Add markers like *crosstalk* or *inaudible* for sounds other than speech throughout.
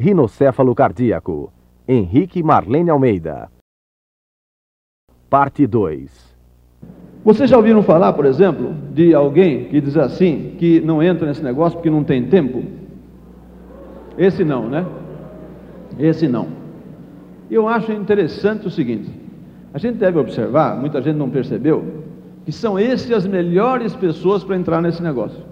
Rinocéfalo cardíaco. Henrique Marlene Almeida. Parte 2. Vocês já ouviram falar, por exemplo, de alguém que diz assim, que não entra nesse negócio porque não tem tempo? Esse não, né? Esse não. Eu acho interessante o seguinte: a gente deve observar, muita gente não percebeu, que são esses as melhores pessoas para entrar nesse negócio.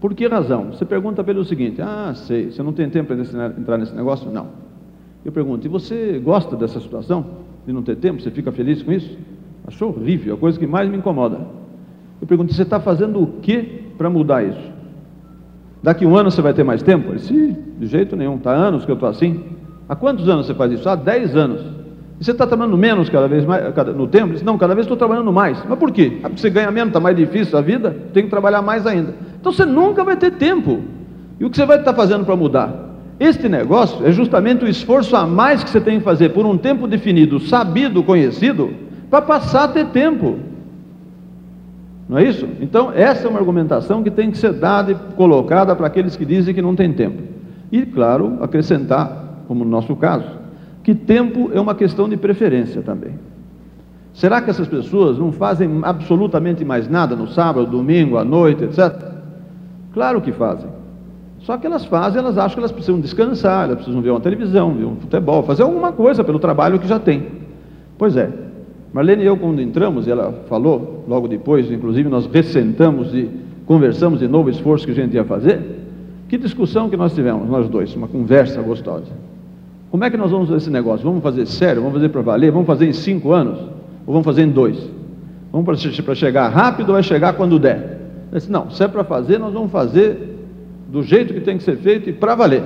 Por que razão? Você pergunta pelo seguinte: ah, sei, você não tem tempo para entrar nesse negócio? Não. Eu pergunto: e você gosta dessa situação? De não ter tempo? Você fica feliz com isso? Achou horrível, é a coisa que mais me incomoda. Eu pergunto: você está fazendo o que para mudar isso? Daqui um ano você vai ter mais tempo? Ele disse: de jeito nenhum, está anos que eu estou assim. Há quantos anos você faz isso? Há 10 anos. E você está trabalhando menos cada vez mais cada, no tempo? Ele disse, não, cada vez estou trabalhando mais. Mas por quê? Ah, porque você ganha menos, está mais difícil a vida, tem que trabalhar mais ainda. Então você nunca vai ter tempo. E o que você vai estar fazendo para mudar? Este negócio é justamente o esforço a mais que você tem que fazer por um tempo definido, sabido, conhecido, para passar a ter tempo. Não é isso? Então, essa é uma argumentação que tem que ser dada e colocada para aqueles que dizem que não tem tempo. E, claro, acrescentar, como no nosso caso, que tempo é uma questão de preferência também. Será que essas pessoas não fazem absolutamente mais nada no sábado, domingo, à noite, etc? Claro que fazem. Só que elas fazem, elas acham que elas precisam descansar, elas precisam ver uma televisão, ver um futebol, fazer alguma coisa pelo trabalho que já tem. Pois é. Marlene e eu, quando entramos, e ela falou, logo depois, inclusive, nós ressentamos e conversamos de novo o esforço que a gente ia fazer. Que discussão que nós tivemos, nós dois, uma conversa gostosa. Como é que nós vamos fazer esse negócio? Vamos fazer sério? Vamos fazer para valer? Vamos fazer em cinco anos? Ou vamos fazer em dois? Vamos para chegar rápido ou vai chegar quando der? Eu disse, não, se é para fazer, nós vamos fazer do jeito que tem que ser feito e para valer.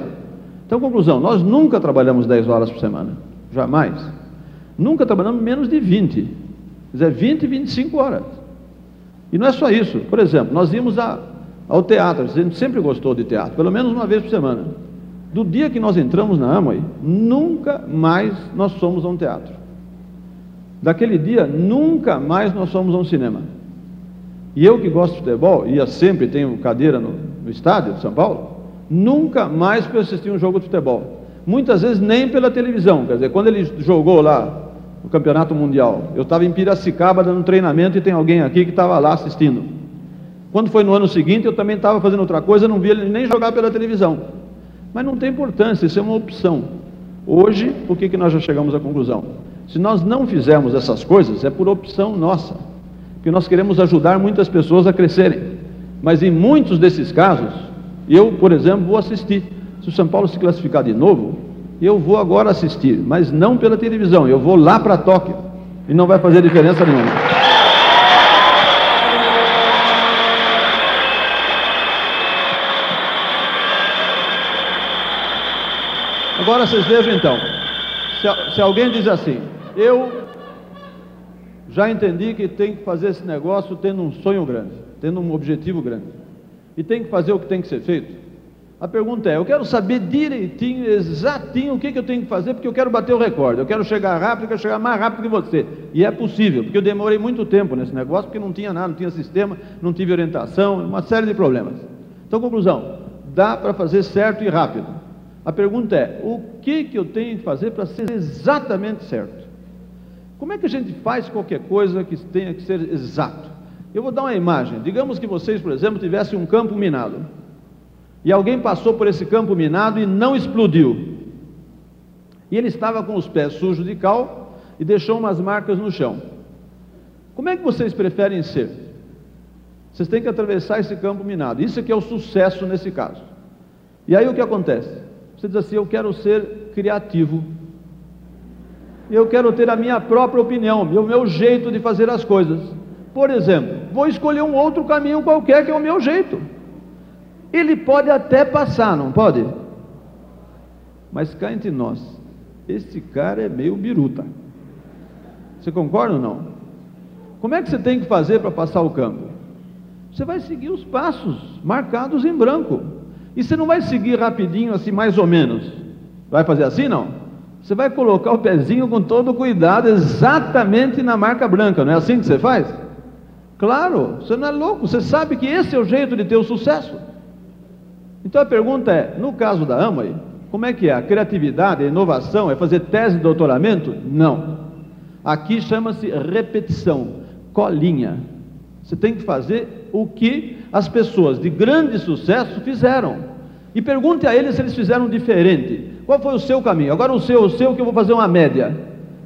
Então, conclusão, nós nunca trabalhamos 10 horas por semana, jamais. Nunca trabalhamos menos de 20, quer dizer, 20 e 25 horas. E não é só isso, por exemplo, nós íamos a, ao teatro, a gente sempre gostou de teatro, pelo menos uma vez por semana. Do dia que nós entramos na Amway, nunca mais nós somos a um teatro. Daquele dia, nunca mais nós somos a um cinema. E eu que gosto de futebol, ia sempre, tenho cadeira no, no estádio de São Paulo, nunca mais fui assistir um jogo de futebol. Muitas vezes nem pela televisão. Quer dizer, quando ele jogou lá no Campeonato Mundial, eu estava em Piracicaba dando treinamento e tem alguém aqui que estava lá assistindo. Quando foi no ano seguinte, eu também estava fazendo outra coisa, não via ele nem jogar pela televisão. Mas não tem importância, isso é uma opção. Hoje, por que, que nós já chegamos à conclusão? Se nós não fizermos essas coisas, é por opção nossa. Porque nós queremos ajudar muitas pessoas a crescerem. Mas em muitos desses casos, eu, por exemplo, vou assistir. Se o São Paulo se classificar de novo, eu vou agora assistir, mas não pela televisão, eu vou lá para Tóquio. E não vai fazer diferença nenhuma. Agora vocês vejam então, se, se alguém diz assim, eu já entendi que tem que fazer esse negócio tendo um sonho grande, tendo um objetivo grande. E tem que fazer o que tem que ser feito. A pergunta é: eu quero saber direitinho, exatinho o que, que eu tenho que fazer, porque eu quero bater o recorde, eu quero chegar rápido, eu quero chegar mais rápido que você. E é possível, porque eu demorei muito tempo nesse negócio, porque não tinha nada, não tinha sistema, não tive orientação, uma série de problemas. Então, conclusão: dá para fazer certo e rápido. A pergunta é: o que, que eu tenho que fazer para ser exatamente certo? Como é que a gente faz qualquer coisa que tenha que ser exato? Eu vou dar uma imagem. Digamos que vocês, por exemplo, tivessem um campo minado. E alguém passou por esse campo minado e não explodiu. E ele estava com os pés sujos de cal e deixou umas marcas no chão. Como é que vocês preferem ser? Vocês têm que atravessar esse campo minado. Isso é que é o sucesso nesse caso. E aí o que acontece? Você diz assim: Eu quero ser criativo eu quero ter a minha própria opinião, o meu jeito de fazer as coisas. Por exemplo, vou escolher um outro caminho qualquer que é o meu jeito. Ele pode até passar, não pode? Mas cá entre nós, esse cara é meio biruta. Você concorda ou não? Como é que você tem que fazer para passar o campo? Você vai seguir os passos marcados em branco. E você não vai seguir rapidinho assim, mais ou menos. Vai fazer assim, não? Você vai colocar o pezinho com todo cuidado, exatamente na marca branca, não é assim que você faz? Claro, você não é louco, você sabe que esse é o jeito de ter o sucesso. Então a pergunta é: no caso da Amway, Como é que é? A criatividade, a inovação é fazer tese de doutoramento? Não. Aqui chama-se repetição, colinha. Você tem que fazer o que as pessoas de grande sucesso fizeram. E pergunte a eles se eles fizeram diferente. Qual foi o seu caminho? Agora o seu, o seu, que eu vou fazer uma média.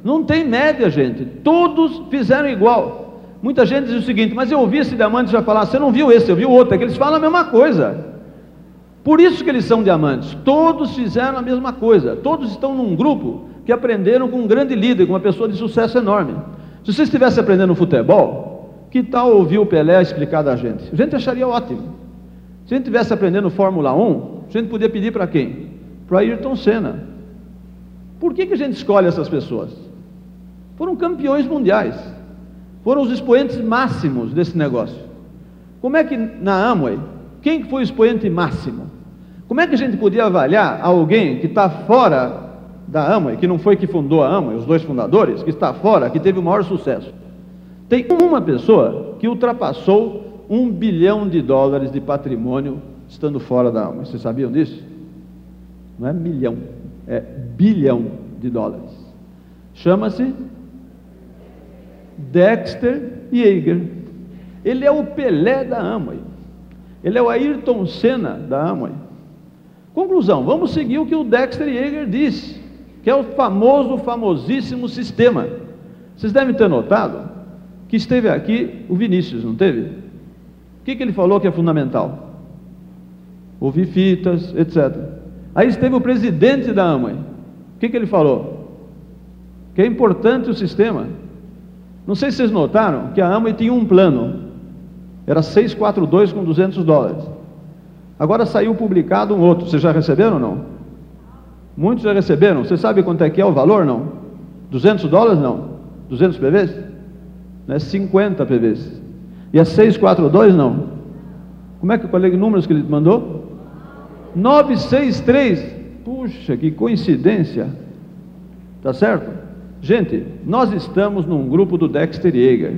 Não tem média, gente. Todos fizeram igual. Muita gente diz o seguinte, mas eu ouvi esse diamante já falar, você não viu esse, eu vi o outro, é que eles falam a mesma coisa. Por isso que eles são diamantes. Todos fizeram a mesma coisa. Todos estão num grupo que aprenderam com um grande líder, com uma pessoa de sucesso enorme. Se você estivesse aprendendo futebol, que tal ouvir o Pelé explicar da gente? A gente acharia ótimo. Se a gente estivesse aprendendo Fórmula 1, a gente podia pedir para quem? Para Ayrton Senna. Por que, que a gente escolhe essas pessoas? Foram campeões mundiais. Foram os expoentes máximos desse negócio. Como é que na Amway, quem foi o expoente máximo? Como é que a gente podia avaliar alguém que está fora da Amway, que não foi que fundou a Amway, os dois fundadores, que está fora, que teve o maior sucesso. Tem uma pessoa que ultrapassou um bilhão de dólares de patrimônio estando fora da Amway. Vocês sabiam disso? Não é milhão, é bilhão de dólares. Chama-se Dexter Yeager. Ele é o Pelé da Amway. Ele é o Ayrton Senna da Amway. Conclusão, vamos seguir o que o Dexter Yeager disse que é o famoso, famosíssimo sistema. Vocês devem ter notado que esteve aqui o Vinícius, não teve? O que, que ele falou que é fundamental? Ouvir fitas, etc. Aí esteve o presidente da AMA. O que, que ele falou? Que é importante o sistema. Não sei se vocês notaram que a AMA tinha um plano. Era 642 com 200 dólares. Agora saiu publicado um outro. Vocês já receberam ou não? Muitos já receberam. Você sabe quanto é que é o valor, não? 200 dólares, não? 200 PVs? Não é 50 PVs. E é 642, não? Como é que, qual é o número que ele mandou? 963. Puxa, que coincidência. Tá certo? Gente, nós estamos num grupo do Dexter Yeager.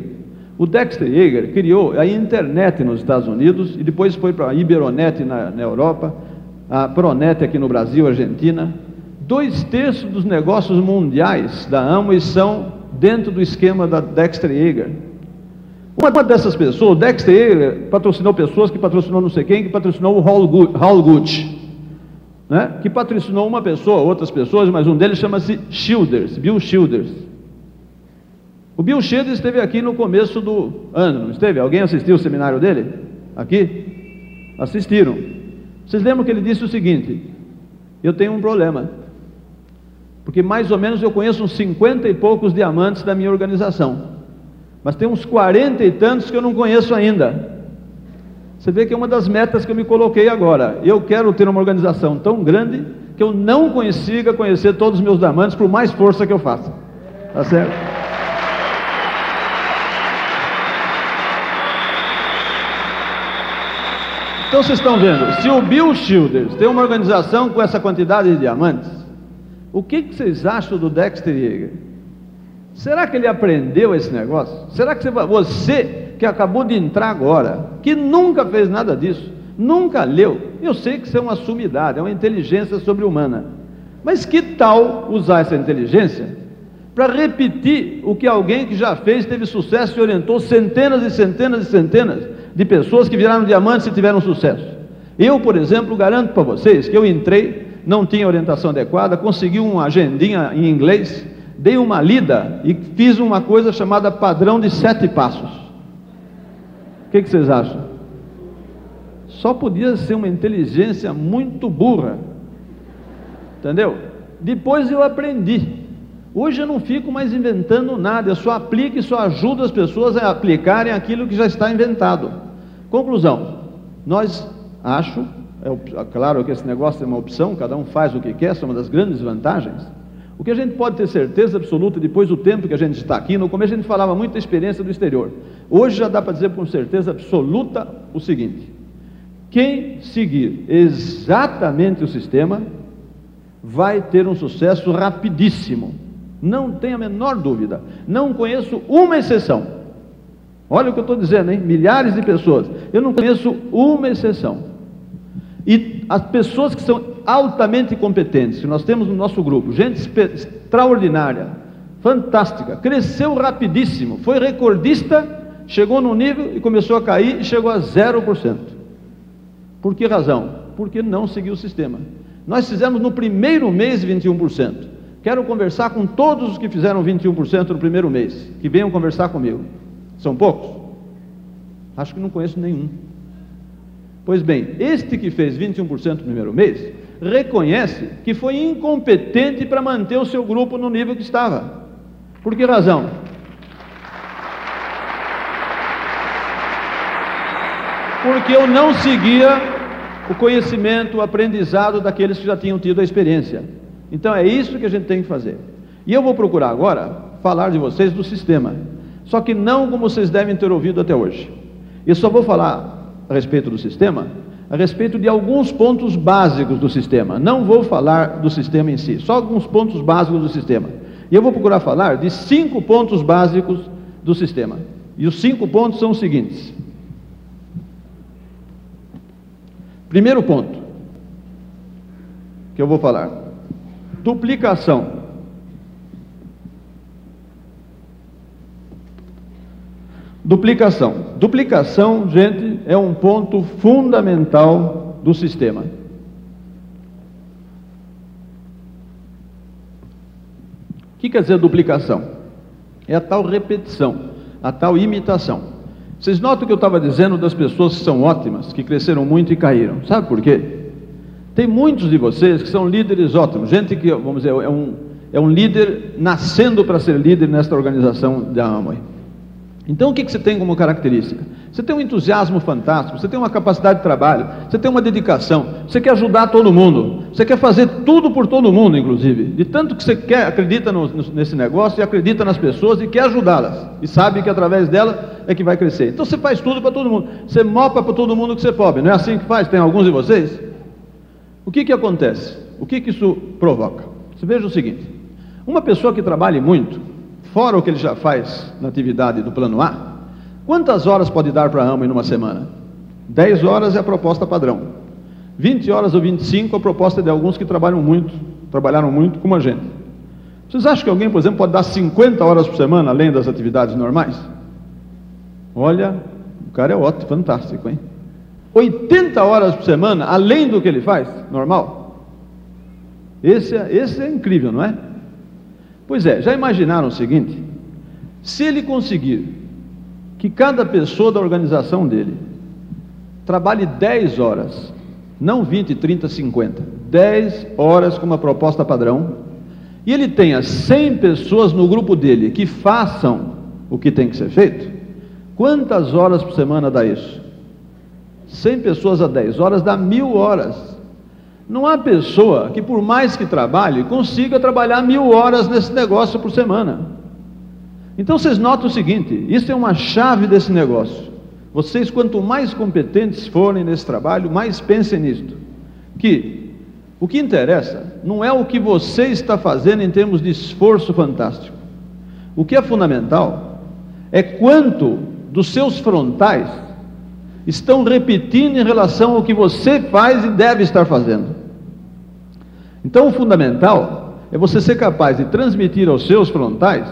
O Dexter Yeager criou a internet nos Estados Unidos e depois foi para a Iberonet na, na Europa, a Pronet aqui no Brasil, Argentina, Dois terços dos negócios mundiais da Amway são dentro do esquema da Dexter Yeager. Uma dessas pessoas, Dexter Yeager, patrocinou pessoas que patrocinou não sei quem, que patrocinou o Hall Gucci, né? que patrocinou uma pessoa, outras pessoas, mas um deles chama-se Childers, Bill Childers. O Bill Childers esteve aqui no começo do ano, não esteve? Alguém assistiu o seminário dele? Aqui? Assistiram. Vocês lembram que ele disse o seguinte: Eu tenho um problema. Porque mais ou menos eu conheço uns 50 e poucos diamantes da minha organização. Mas tem uns 40 e tantos que eu não conheço ainda. Você vê que é uma das metas que eu me coloquei agora. Eu quero ter uma organização tão grande que eu não consiga conhecer todos os meus diamantes, por mais força que eu faça. Tá certo? Então vocês estão vendo, se o Bill Childers tem uma organização com essa quantidade de diamantes, o que, que vocês acham do Dexter Yeager? Será que ele aprendeu esse negócio? Será que você, você que acabou de entrar agora, que nunca fez nada disso, nunca leu, eu sei que isso é uma sumidade, é uma inteligência sobre-humana, mas que tal usar essa inteligência para repetir o que alguém que já fez, teve sucesso e orientou centenas e centenas e centenas de pessoas que viraram diamantes e tiveram sucesso? Eu, por exemplo, garanto para vocês que eu entrei não tinha orientação adequada, consegui uma agendinha em inglês, dei uma lida e fiz uma coisa chamada padrão de sete passos. O que, que vocês acham? Só podia ser uma inteligência muito burra. Entendeu? Depois eu aprendi. Hoje eu não fico mais inventando nada, eu só aplico e só ajudo as pessoas a aplicarem aquilo que já está inventado. Conclusão: nós acho é, claro que esse negócio é uma opção, cada um faz o que quer, essa é uma das grandes vantagens. O que a gente pode ter certeza absoluta depois do tempo que a gente está aqui, no começo a gente falava muito da experiência do exterior. Hoje já dá para dizer com certeza absoluta o seguinte: quem seguir exatamente o sistema vai ter um sucesso rapidíssimo. Não tem a menor dúvida. Não conheço uma exceção. Olha o que eu estou dizendo, hein? Milhares de pessoas. Eu não conheço uma exceção e as pessoas que são altamente competentes que nós temos no nosso grupo, gente extraordinária, fantástica, cresceu rapidíssimo, foi recordista, chegou no nível e começou a cair e chegou a 0%. Por que razão? Porque não seguiu o sistema. Nós fizemos no primeiro mês 21%. Quero conversar com todos os que fizeram 21% no primeiro mês, que venham conversar comigo. São poucos? Acho que não conheço nenhum. Pois bem, este que fez 21% no primeiro mês, reconhece que foi incompetente para manter o seu grupo no nível que estava. Por que razão? Porque eu não seguia o conhecimento, o aprendizado daqueles que já tinham tido a experiência. Então é isso que a gente tem que fazer. E eu vou procurar agora falar de vocês do sistema. Só que não como vocês devem ter ouvido até hoje. Eu só vou falar a respeito do sistema, a respeito de alguns pontos básicos do sistema. Não vou falar do sistema em si, só alguns pontos básicos do sistema. E eu vou procurar falar de cinco pontos básicos do sistema. E os cinco pontos são os seguintes: Primeiro ponto que eu vou falar: duplicação. Duplicação. Duplicação, gente, é um ponto fundamental do sistema. O que quer dizer duplicação? É a tal repetição, a tal imitação. Vocês notam que eu estava dizendo das pessoas que são ótimas, que cresceram muito e caíram. Sabe por quê? Tem muitos de vocês que são líderes ótimos, gente que, vamos dizer, é um, é um líder nascendo para ser líder nesta organização da Amway. Então, o que, você tem como característica? Você tem um entusiasmo fantástico, você tem uma capacidade de trabalho, você tem uma dedicação, você quer ajudar todo mundo, você quer fazer tudo por todo mundo, inclusive. De tanto que você quer, acredita no, nesse negócio e acredita nas pessoas e quer ajudá-las, e sabe que através dela é que vai crescer. Então você faz tudo para todo mundo, você mopa para todo mundo que você pode, não é assim que faz? Tem alguns de vocês? O que, que acontece? O que, que isso provoca? Você veja o seguinte: uma pessoa que trabalhe muito, fora o que ele já faz na atividade do plano A, quantas horas pode dar para a AMA em uma semana? 10 horas é a proposta padrão. 20 horas ou 25 a proposta de alguns que trabalham muito, trabalharam muito como a gente. Vocês acham que alguém, por exemplo, pode dar 50 horas por semana além das atividades normais? Olha, o cara é ótimo, fantástico, hein? 80 horas por semana, além do que ele faz, normal? Esse é, esse é incrível, não é? Pois é, já imaginaram o seguinte? Se ele conseguir que cada pessoa da organização dele trabalhe 10 horas, não 20, 30, 50, 10 horas com uma proposta padrão, e ele tenha 100 pessoas no grupo dele que façam o que tem que ser feito, quantas horas por semana dá isso? 100 pessoas a 10 horas dá mil horas. Não há pessoa que, por mais que trabalhe, consiga trabalhar mil horas nesse negócio por semana. Então vocês notam o seguinte: isso é uma chave desse negócio. Vocês, quanto mais competentes forem nesse trabalho, mais pensem nisto. Que o que interessa não é o que você está fazendo em termos de esforço fantástico. O que é fundamental é quanto dos seus frontais estão repetindo em relação ao que você faz e deve estar fazendo. Então, o fundamental é você ser capaz de transmitir aos seus frontais,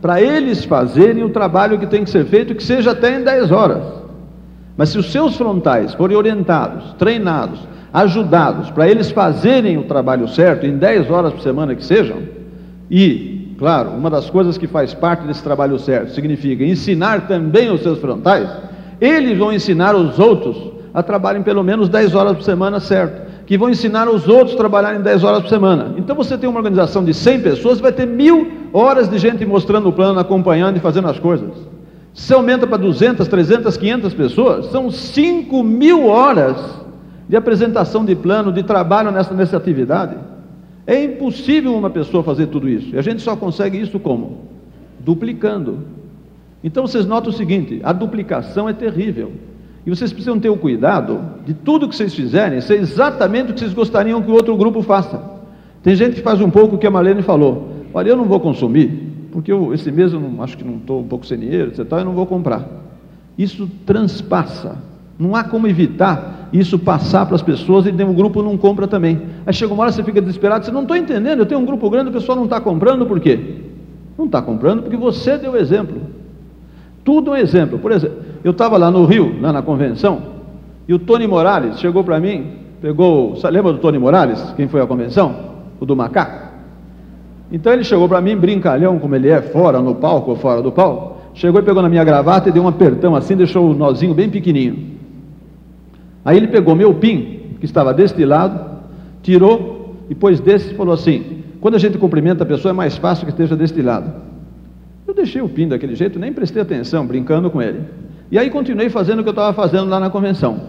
para eles fazerem o trabalho que tem que ser feito, que seja até em 10 horas. Mas se os seus frontais forem orientados, treinados, ajudados, para eles fazerem o trabalho certo, em 10 horas por semana que sejam, e, claro, uma das coisas que faz parte desse trabalho certo significa ensinar também os seus frontais, eles vão ensinar os outros a trabalharem pelo menos 10 horas por semana certo que vão ensinar os outros a trabalharem 10 horas por semana. Então você tem uma organização de 100 pessoas, vai ter mil horas de gente mostrando o plano, acompanhando e fazendo as coisas. Se aumenta para 200, 300, 500 pessoas, são 5 mil horas de apresentação de plano, de trabalho nessa, nessa atividade. É impossível uma pessoa fazer tudo isso. E a gente só consegue isso como? Duplicando. Então vocês notam o seguinte: a duplicação é terrível. E vocês precisam ter o cuidado de tudo que vocês fizerem ser exatamente o que vocês gostariam que o outro grupo faça. Tem gente que faz um pouco o que a Marlene falou. Olha, eu não vou consumir, porque eu, esse mês eu não, acho que não estou um pouco sem dinheiro, etc. Eu não vou comprar. Isso transpassa Não há como evitar isso passar para as pessoas e o grupo não compra também. Aí chega uma hora você fica desesperado, você não estou entendendo, eu tenho um grupo grande, o pessoal não está comprando, por quê? Não está comprando porque você deu exemplo. Tudo um exemplo. Por exemplo, eu estava lá no Rio, lá na convenção, e o Tony Morales chegou para mim, pegou, lembra do Tony Morales, quem foi à convenção? O do macaco? Então ele chegou para mim, brincalhão, como ele é, fora, no palco ou fora do palco, chegou e pegou na minha gravata e deu um apertão assim, deixou o nozinho bem pequenininho. Aí ele pegou meu pin, que estava deste lado, tirou e pôs desse e falou assim: quando a gente cumprimenta a pessoa é mais fácil que esteja deste lado. Eu deixei o pin daquele jeito, nem prestei atenção, brincando com ele. E aí continuei fazendo o que eu estava fazendo lá na convenção.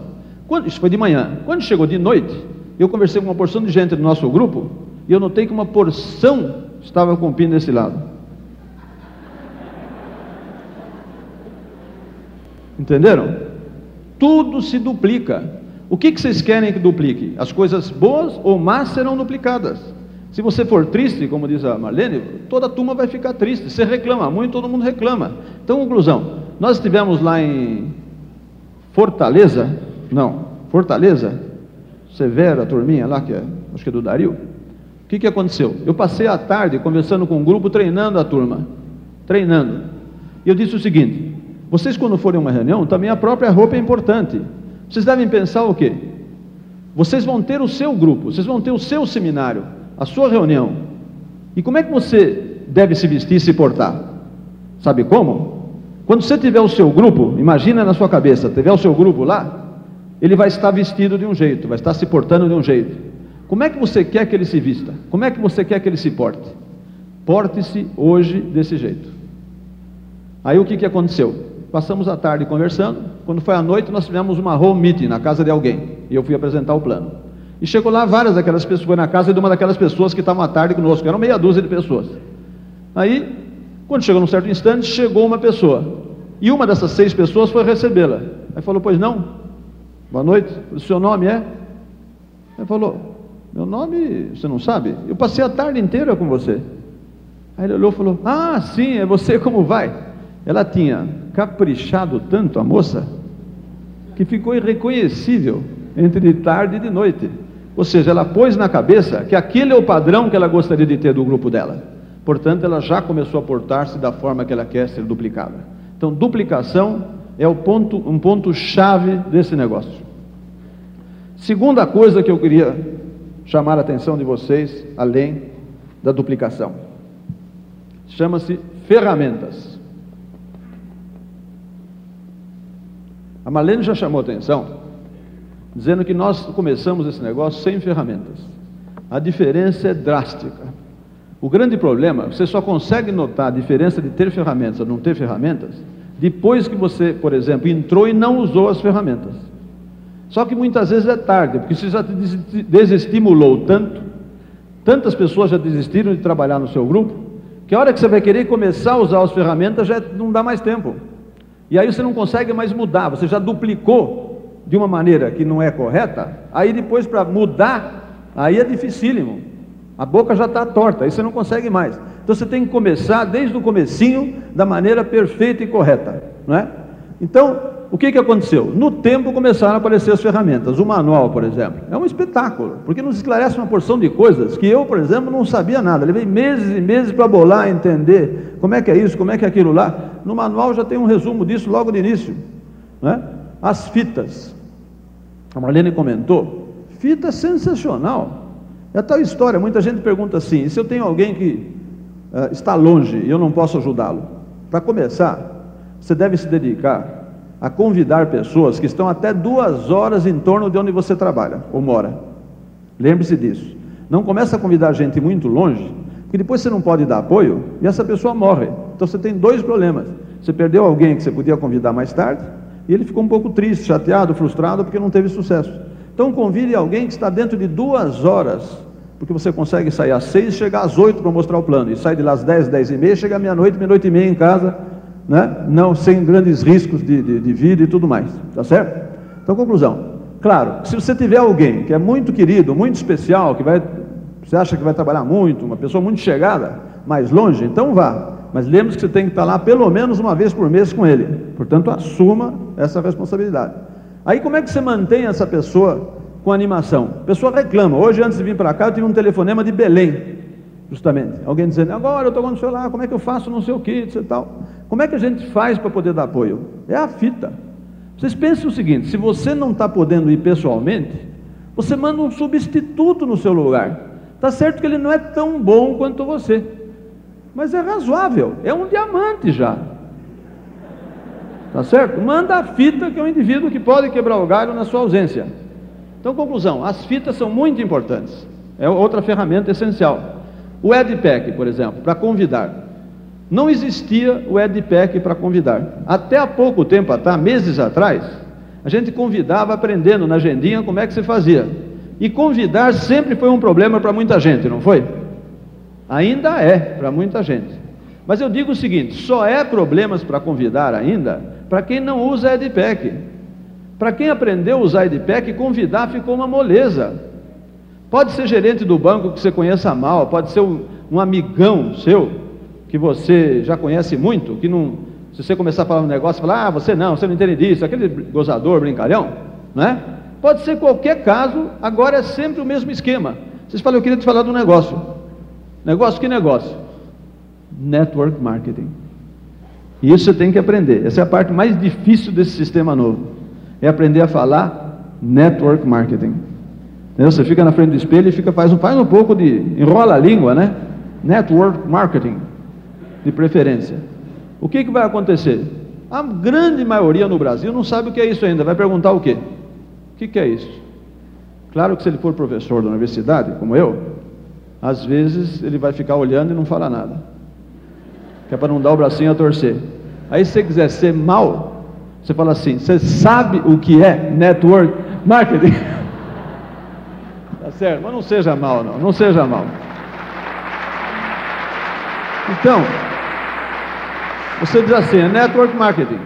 Quando, isso foi de manhã. Quando chegou de noite, eu conversei com uma porção de gente do nosso grupo e eu notei que uma porção estava com o pin desse lado. Entenderam? tudo se duplica. O que, que vocês querem que duplique? As coisas boas ou más serão duplicadas. Se você for triste, como diz a Marlene, toda a turma vai ficar triste. Você reclama muito, todo mundo reclama. Então, conclusão: nós estivemos lá em Fortaleza, não, Fortaleza, Severa, turminha lá, que é, acho que é do Dario. O que, que aconteceu? Eu passei a tarde conversando com um grupo, treinando a turma, treinando. E eu disse o seguinte: vocês, quando forem a uma reunião, também a própria roupa é importante. Vocês devem pensar o quê? Vocês vão ter o seu grupo, vocês vão ter o seu seminário, a sua reunião. E como é que você deve se vestir e se portar? Sabe como? Quando você tiver o seu grupo, imagina na sua cabeça, tiver o seu grupo lá, ele vai estar vestido de um jeito, vai estar se portando de um jeito. Como é que você quer que ele se vista? Como é que você quer que ele se porte? Porte-se hoje desse jeito. Aí o que, que aconteceu? Passamos a tarde conversando. Quando foi à noite, nós tivemos uma home meeting na casa de alguém. E eu fui apresentar o plano. E chegou lá várias daquelas pessoas, foi na casa de uma daquelas pessoas que estavam à tarde conosco, eram meia dúzia de pessoas. Aí, quando chegou num certo instante, chegou uma pessoa. E uma dessas seis pessoas foi recebê-la. Aí falou: Pois não, boa noite, o seu nome é? Ele falou: Meu nome, você não sabe? Eu passei a tarde inteira com você. Aí ele olhou e falou: Ah, sim, é você, como vai? Ela tinha caprichado tanto a moça que ficou irreconhecível entre de tarde e de noite. Ou seja, ela pôs na cabeça que aquele é o padrão que ela gostaria de ter do grupo dela. Portanto, ela já começou a portar-se da forma que ela quer ser duplicada. Então, duplicação é ponto, um ponto chave desse negócio. Segunda coisa que eu queria chamar a atenção de vocês, além da duplicação, chama-se ferramentas. A Marlene já chamou atenção, dizendo que nós começamos esse negócio sem ferramentas. A diferença é drástica. O grande problema, você só consegue notar a diferença de ter ferramentas ou não ter ferramentas depois que você, por exemplo, entrou e não usou as ferramentas. Só que muitas vezes é tarde, porque você já desestimulou tanto, tantas pessoas já desistiram de trabalhar no seu grupo, que a hora que você vai querer começar a usar as ferramentas já não dá mais tempo. E aí você não consegue mais mudar, você já duplicou de uma maneira que não é correta, aí depois para mudar, aí é dificílimo. A boca já está torta, aí você não consegue mais. Então você tem que começar desde o comecinho da maneira perfeita e correta, não é? Então, o que, que aconteceu? No tempo começaram a aparecer as ferramentas. O manual, por exemplo, é um espetáculo, porque nos esclarece uma porção de coisas que eu, por exemplo, não sabia nada. Levei meses e meses para bolar, entender como é que é isso, como é que é aquilo lá. No manual já tem um resumo disso logo de início. Né? As fitas. A Marlene comentou. Fita sensacional. É tal história. Muita gente pergunta assim: se eu tenho alguém que uh, está longe e eu não posso ajudá-lo? Para começar, você deve se dedicar a convidar pessoas que estão até duas horas em torno de onde você trabalha ou mora. Lembre-se disso. Não começa a convidar gente muito longe, porque depois você não pode dar apoio e essa pessoa morre. Então você tem dois problemas. Você perdeu alguém que você podia convidar mais tarde e ele ficou um pouco triste, chateado, frustrado porque não teve sucesso. Então convide alguém que está dentro de duas horas, porque você consegue sair às seis e chegar às oito para mostrar o plano. E sai de lá às dez, dez e meia, chega à meia-noite, meia-noite e meia em casa né? não sem grandes riscos de, de, de vida e tudo mais, tá certo? Então, conclusão. Claro, se você tiver alguém que é muito querido, muito especial, que vai, você acha que vai trabalhar muito, uma pessoa muito chegada, mais longe, então vá. Mas lembre-se que você tem que estar lá pelo menos uma vez por mês com ele. Portanto, assuma essa responsabilidade. Aí como é que você mantém essa pessoa com animação? A pessoa reclama. Hoje, antes de vir para cá, eu tive um telefonema de Belém, justamente. Alguém dizendo, agora eu estou com o celular, como é que eu faço não sei o que, e tal. Como é que a gente faz para poder dar apoio? É a fita. Vocês pensem o seguinte: se você não está podendo ir pessoalmente, você manda um substituto no seu lugar. Está certo que ele não é tão bom quanto você, mas é razoável, é um diamante já. Tá certo? Manda a fita, que é um indivíduo que pode quebrar o galho na sua ausência. Então, conclusão: as fitas são muito importantes. É outra ferramenta essencial. O EdPack, por exemplo, para convidar. Não existia o EdPack para convidar. Até há pouco tempo atrás, meses atrás, a gente convidava aprendendo na agendinha como é que se fazia. E convidar sempre foi um problema para muita gente, não foi? Ainda é para muita gente. Mas eu digo o seguinte: só é problemas para convidar ainda para quem não usa EdPack. Para quem aprendeu a usar EdPack, convidar ficou uma moleza. Pode ser gerente do banco que você conheça mal, pode ser um, um amigão seu, que você já conhece muito, que não, se você começar a falar um negócio, falar, ah, você não, você não entende disso, aquele gozador, brincalhão, não é? Pode ser qualquer caso, agora é sempre o mesmo esquema. Vocês falam, eu queria te falar de um negócio. Negócio que negócio? Network marketing. E isso você tem que aprender. Essa é a parte mais difícil desse sistema novo. É aprender a falar network marketing. Entendeu? Você fica na frente do espelho e fica, faz, um, faz um pouco de. enrola a língua, né? Network marketing, de preferência. O que, que vai acontecer? A grande maioria no Brasil não sabe o que é isso ainda, vai perguntar o quê? O que, que é isso? Claro que se ele for professor da universidade, como eu, às vezes ele vai ficar olhando e não fala nada. Que é para não dar o bracinho a torcer. Aí se você quiser ser mal, você fala assim, você sabe o que é network marketing? *laughs* tá certo? Mas não seja mal, não, não seja mal. Então, você diz assim, é network marketing.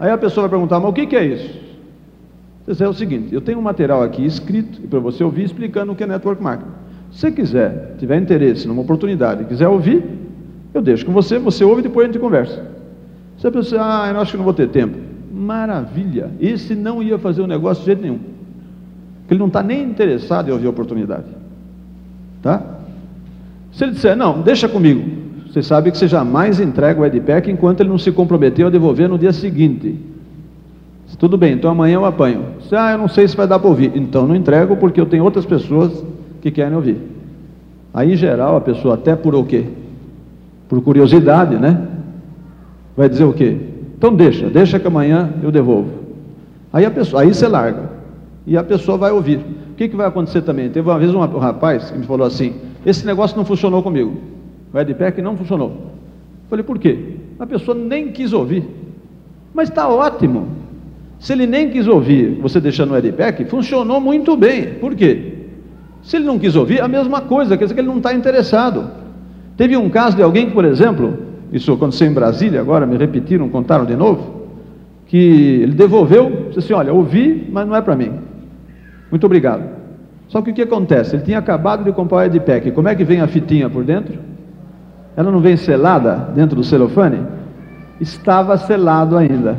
Aí a pessoa vai perguntar, mas o que, que é isso? Você diz, é o seguinte, eu tenho um material aqui escrito para você ouvir explicando o que é network marketing. Se você quiser, tiver interesse numa oportunidade, quiser ouvir, eu deixo com você, você ouve e depois a gente conversa. Você pensa, ah, eu acho que não vou ter tempo. Maravilha! Esse não ia fazer o negócio de jeito nenhum. Porque ele não está nem interessado em ouvir a oportunidade. Tá? Se ele disser, não, deixa comigo, você sabe que você jamais entrega o EdPack enquanto ele não se comprometeu a devolver no dia seguinte. Tudo bem, então amanhã eu apanho. Você, ah, eu não sei se vai dar para ouvir. Então não entrego porque eu tenho outras pessoas que querem ouvir. Aí, em geral, a pessoa, até por o quê? Por curiosidade, né? Vai dizer o quê? Então deixa, deixa que amanhã eu devolvo. Aí a pessoa, aí você larga. E a pessoa vai ouvir. O que, que vai acontecer também? Teve uma vez um rapaz que me falou assim: esse negócio não funcionou comigo. O EdPack não funcionou. Falei, por quê? A pessoa nem quis ouvir. Mas está ótimo. Se ele nem quis ouvir, você deixando o EdPack, funcionou muito bem. Por quê? Se ele não quis ouvir, a mesma coisa, quer dizer que ele não está interessado. Teve um caso de alguém que, por exemplo, isso aconteceu em Brasília, agora me repetiram, contaram de novo, que ele devolveu, disse assim, olha, ouvi, mas não é para mim. Muito obrigado. Só que o que acontece? Ele tinha acabado de comprar o EdPack. Como é que vem a fitinha por dentro? Ela não vem selada dentro do celofane? Estava selado ainda.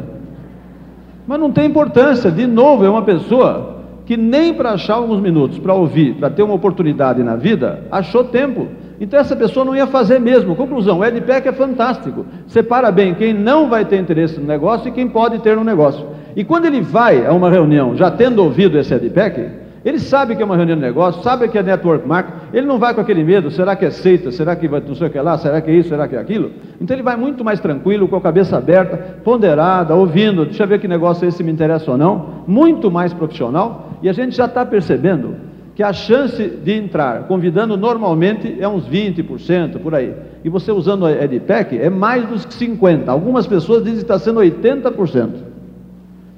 Mas não tem importância, de novo, é uma pessoa que nem para achar alguns minutos para ouvir, para ter uma oportunidade na vida, achou tempo. Então essa pessoa não ia fazer mesmo. Conclusão, o EdPack é fantástico. Separa bem quem não vai ter interesse no negócio e quem pode ter no negócio. E quando ele vai a uma reunião, já tendo ouvido esse EdPack, ele sabe que é uma reunião de negócio, sabe que é network marketing, ele não vai com aquele medo, será que é seita, será que vai não sei o que lá, será que é isso, será que é aquilo? Então ele vai muito mais tranquilo, com a cabeça aberta, ponderada, ouvindo, deixa eu ver que negócio é esse, me interessa ou não, muito mais profissional, e a gente já está percebendo que a chance de entrar, convidando normalmente, é uns 20%, por aí. E você usando a EdPack, é mais dos que 50%. Algumas pessoas dizem que está sendo 80%.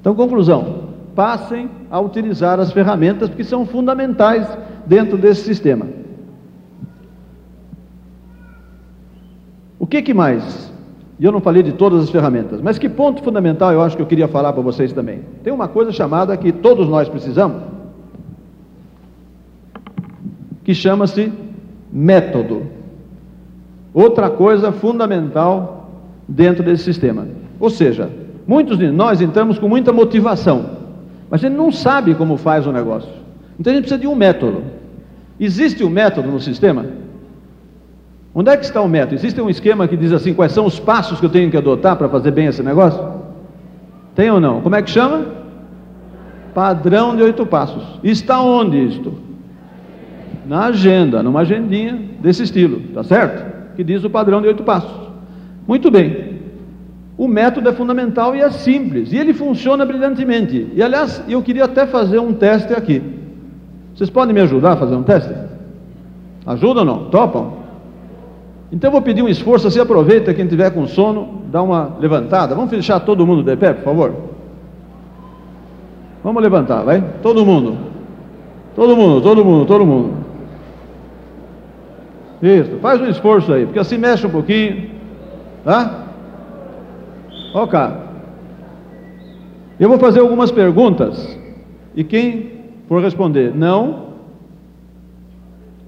Então, conclusão, passem a utilizar as ferramentas que são fundamentais dentro desse sistema. O que, que mais? E eu não falei de todas as ferramentas, mas que ponto fundamental eu acho que eu queria falar para vocês também? Tem uma coisa chamada que todos nós precisamos, que chama-se método. Outra coisa fundamental dentro desse sistema. Ou seja, muitos de nós entramos com muita motivação Mas a gente não sabe como faz o negócio. Então a gente precisa de um método. Existe um método no sistema? Onde é que está o método? Existe um esquema que diz assim: quais são os passos que eu tenho que adotar para fazer bem esse negócio? Tem ou não? Como é que chama? Padrão de oito passos. Está onde isto? Na agenda, numa agendinha desse estilo, tá certo? Que diz o padrão de oito passos. Muito bem. O método é fundamental e é simples, e ele funciona brilhantemente. E aliás, eu queria até fazer um teste aqui. Vocês podem me ajudar a fazer um teste? Ajuda ou não? Topam? Então eu vou pedir um esforço, assim aproveita, quem tiver com sono, dá uma levantada. Vamos deixar todo mundo de pé, por favor? Vamos levantar, vai? Todo mundo. Todo mundo, todo mundo, todo mundo. Isso, faz um esforço aí, porque assim mexe um pouquinho. Tá? Ok. Eu vou fazer algumas perguntas e quem for responder não,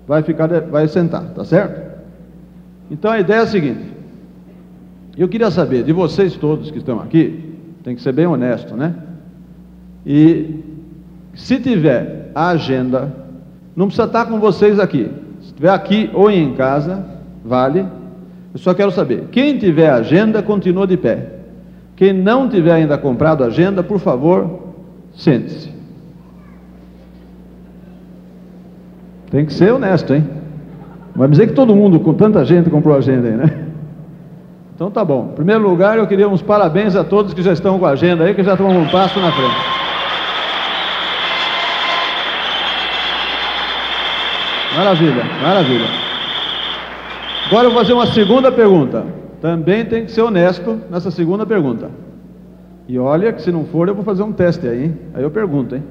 vai ficar, vai sentar, tá certo? Então a ideia é a seguinte: eu queria saber de vocês todos que estão aqui, tem que ser bem honesto, né? E se tiver a agenda, não precisa estar com vocês aqui. Estiver aqui ou em casa, vale. Eu só quero saber: quem tiver agenda, continua de pé. Quem não tiver ainda comprado agenda, por favor, sente-se. Tem que ser honesto, hein? Vai dizer que todo mundo, com tanta gente, comprou agenda aí, né? Então tá bom. Em primeiro lugar, eu queria uns parabéns a todos que já estão com a agenda aí, que já estão um passo na frente. Maravilha, maravilha. Agora eu vou fazer uma segunda pergunta. Também tem que ser honesto nessa segunda pergunta. E olha que se não for, eu vou fazer um teste aí, hein? Aí eu pergunto, hein?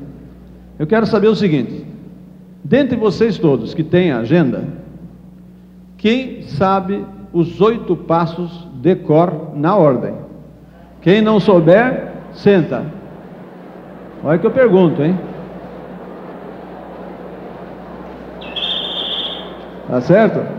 Eu quero saber o seguinte: dentre vocês todos que têm agenda, quem sabe os oito passos de cor na ordem? Quem não souber, senta. Olha que eu pergunto, hein? Tá certo?